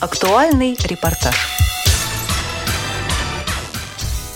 Актуальный репортаж.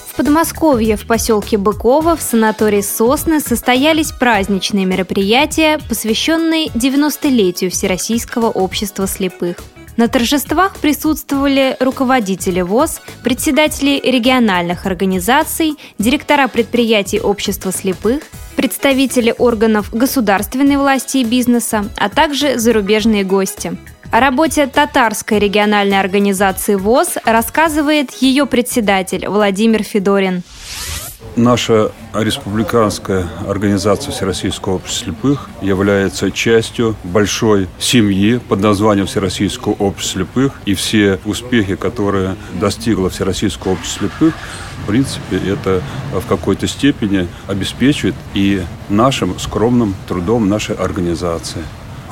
В Подмосковье в поселке Быково в санатории «Сосны» состоялись праздничные мероприятия, посвященные 90-летию Всероссийского общества слепых. На торжествах присутствовали руководители ВОЗ, председатели региональных организаций, директора предприятий общества слепых, представители органов государственной власти и бизнеса, а также зарубежные гости. О работе татарской региональной организации ВОЗ рассказывает ее председатель Владимир Федорин. Наша республиканская организация Всероссийского общества слепых является частью большой семьи под названием Всероссийского общества слепых. И все успехи, которые достигло Всероссийского общества слепых, в принципе, это в какой-то степени обеспечивает и нашим скромным трудом нашей организации.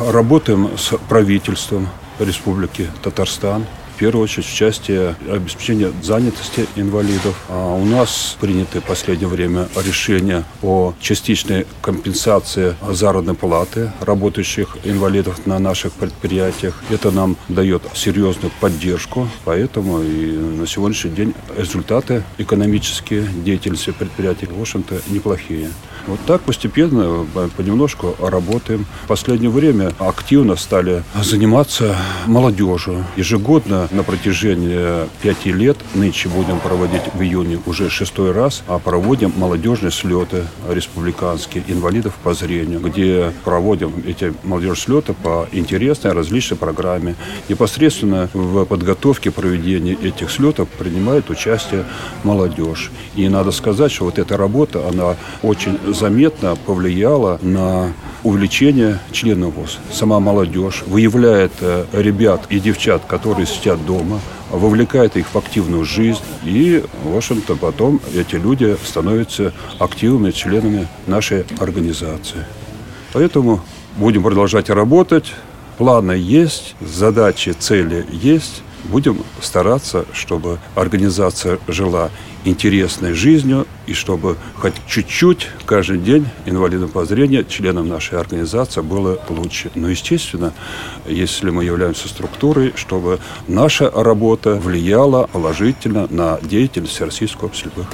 Работаем с правительством Республики Татарстан, первую очередь в части обеспечения занятости инвалидов. А у нас приняты в последнее время решения о частичной компенсации заработной платы работающих инвалидов на наших предприятиях. Это нам дает серьезную поддержку, поэтому и на сегодняшний день результаты экономические деятельности предприятий, в общем-то, неплохие. Вот так постепенно, понемножку работаем. В последнее время активно стали заниматься молодежью. Ежегодно на протяжении пяти лет, нынче будем проводить в июне уже шестой раз, а проводим молодежные слеты республиканские инвалидов по зрению, где проводим эти молодежные слеты по интересной различной программе. Непосредственно в подготовке проведения этих слетов принимает участие молодежь. И надо сказать, что вот эта работа, она очень заметно повлияла на увлечение членов ВОЗ. Сама молодежь выявляет э, ребят и девчат, которые сидят дома, вовлекает их в активную жизнь, и, в общем-то, потом эти люди становятся активными членами нашей организации. Поэтому будем продолжать работать, планы есть, задачи, цели есть, будем стараться, чтобы организация жила интересной жизнью и чтобы хоть чуть-чуть каждый день инвалидам по зрению, членам нашей организации было лучше. Но, естественно, если мы являемся структурой, чтобы наша работа влияла положительно на деятельность Российского слепых.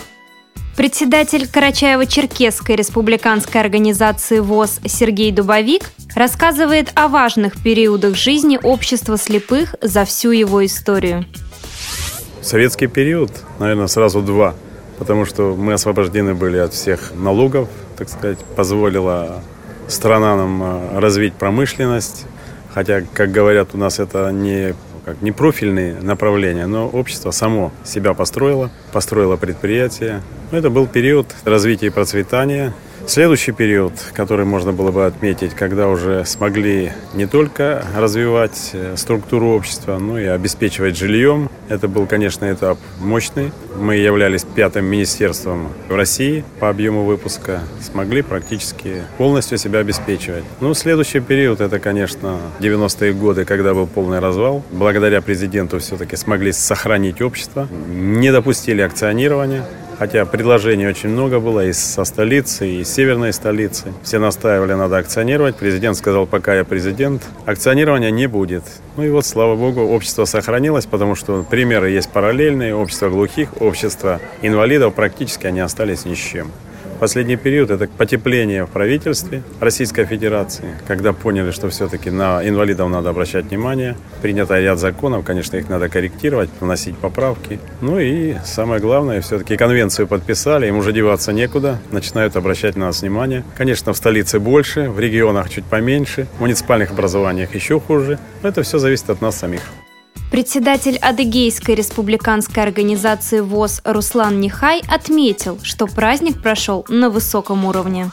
Председатель Карачаево-Черкесской республиканской организации ВОЗ Сергей Дубовик рассказывает о важных периодах жизни общества слепых за всю его историю. Советский период, наверное, сразу два, потому что мы освобождены были от всех налогов, так сказать, позволила страна нам а, развить промышленность, хотя, как говорят, у нас это не как не профильные направления, но общество само себя построило, построило предприятие. Это был период развития и процветания, Следующий период, который можно было бы отметить, когда уже смогли не только развивать э, структуру общества, но и обеспечивать жильем, это был, конечно, этап мощный. Мы являлись пятым министерством в России по объему выпуска, смогли практически полностью себя обеспечивать. Ну, следующий период, это, конечно, 90-е годы, когда был полный развал. Благодаря президенту все-таки смогли сохранить общество, не допустили акционирования, Хотя предложений очень много было и со столицы, и из северной столицы. Все настаивали, надо акционировать. Президент сказал, пока я президент, акционирования не будет. Ну и вот, слава богу, общество сохранилось, потому что примеры есть параллельные. Общество глухих, общество инвалидов практически они остались ни с чем. Последний период – это потепление в правительстве Российской Федерации, когда поняли, что все-таки на инвалидов надо обращать внимание. Принято ряд законов, конечно, их надо корректировать, вносить поправки. Ну и самое главное, все-таки конвенцию подписали, им уже деваться некуда, начинают обращать на нас внимание. Конечно, в столице больше, в регионах чуть поменьше, в муниципальных образованиях еще хуже. Но это все зависит от нас самих. Председатель Адыгейской республиканской организации ВОЗ Руслан Нихай отметил, что праздник прошел на высоком уровне.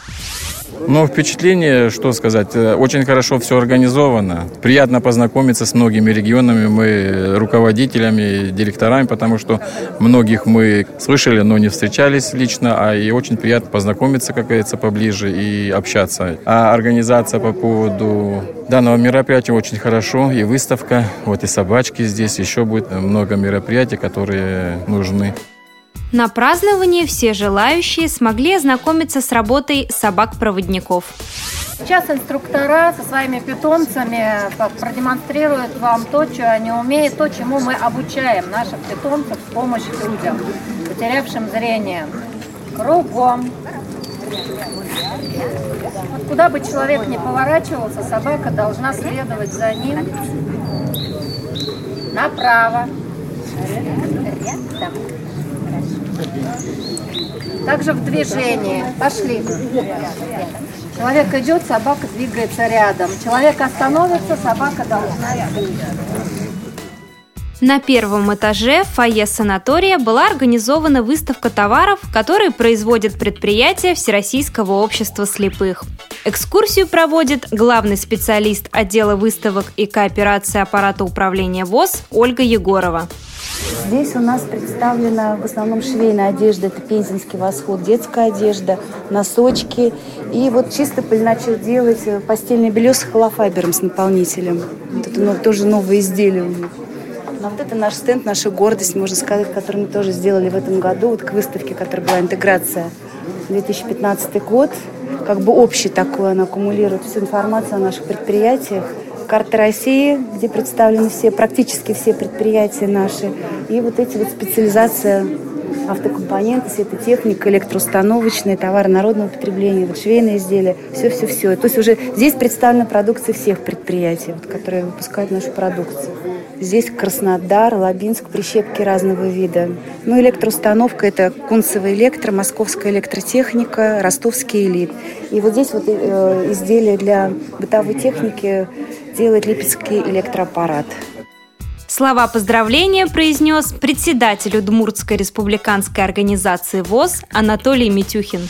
Но впечатление, что сказать, э, очень хорошо все организовано. Приятно познакомиться с многими регионами, мы руководителями, директорами, потому что многих мы слышали, но не встречались лично, а и очень приятно познакомиться, как говорится, поближе и общаться. А организация по поводу данного мероприятия очень хорошо, и выставка, вот и собачки здесь, еще будет много мероприятий, которые нужны. На праздновании все желающие смогли ознакомиться с работой собак-проводников. Сейчас инструктора со своими питомцами продемонстрируют вам то, что они умеют, то, чему мы обучаем наших питомцев с помощью людям, потерявшим зрение. Кругом. Вот куда бы человек ни поворачивался, собака должна следовать за ним направо. Также в движении. Пошли. Человек идет, собака двигается рядом. Человек остановится, собака должна идти. На первом этаже фойе санатория была организована выставка товаров, которые производят предприятия Всероссийского общества слепых. Экскурсию проводит главный специалист отдела выставок и кооперации аппарата управления ВОЗ Ольга Егорова. Здесь у нас представлена в основном швейная одежда. Это пензенский восход, детская одежда, носочки. И вот чисто начал делать э, постельное белье с холофайбером, с наполнителем. Это тоже новое изделие у них. Но вот это наш стенд, наша гордость, можно сказать, который мы тоже сделали в этом году, вот к выставке, которая была интеграция 2015 год. Как бы общий такой, она аккумулирует всю информацию о наших предприятиях карта России, где представлены все, практически все предприятия наши. И вот эти вот специализация автокомпоненты, светотехника, электроустановочные, товары народного потребления, вот швейные изделия, все-все-все. То есть уже здесь представлена продукция всех предприятий, вот, которые выпускают нашу продукцию. Здесь Краснодар, Лабинск, прищепки разного вида. Ну, электроустановка – это Кунцево электро, Московская электротехника, Ростовский элит. И вот здесь вот э, изделия для бытовой техники делает Липецкий электроаппарат. Слова поздравления произнес председатель Удмуртской республиканской организации ВОЗ Анатолий Митюхин.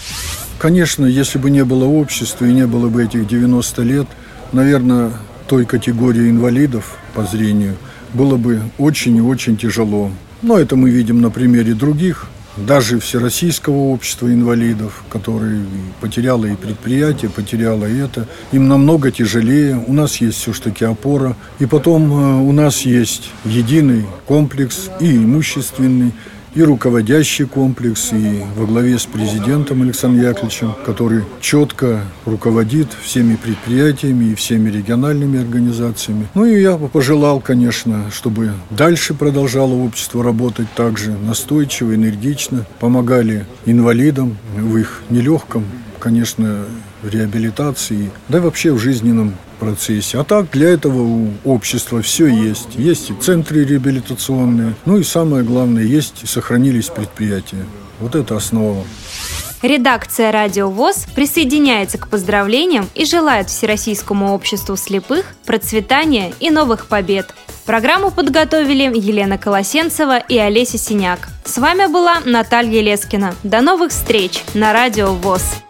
Конечно, если бы не было общества и не было бы этих 90 лет, наверное, той категории инвалидов по зрению было бы очень и очень тяжело. Но это мы видим на примере других даже Всероссийского общества инвалидов, которые потеряло и предприятие, потеряло и это, им намного тяжелее. У нас есть все-таки опора. И потом э, у нас есть единый комплекс и имущественный, и руководящий комплекс, и во главе с президентом Александром Яковлевичем, который четко руководит всеми предприятиями и всеми региональными организациями. Ну и я пожелал, конечно, чтобы дальше продолжало общество работать так же настойчиво, энергично, помогали инвалидам в их нелегком, конечно, реабилитации, да и вообще в жизненном процессе. А так для этого у общества все есть. Есть и центры реабилитационные. Ну и самое главное, есть и сохранились предприятия. Вот это основа. Редакция «Радио ВОЗ» присоединяется к поздравлениям и желает Всероссийскому обществу слепых процветания и новых побед. Программу подготовили Елена Колосенцева и Олеся Синяк. С вами была Наталья Лескина. До новых встреч на «Радио ВОЗ».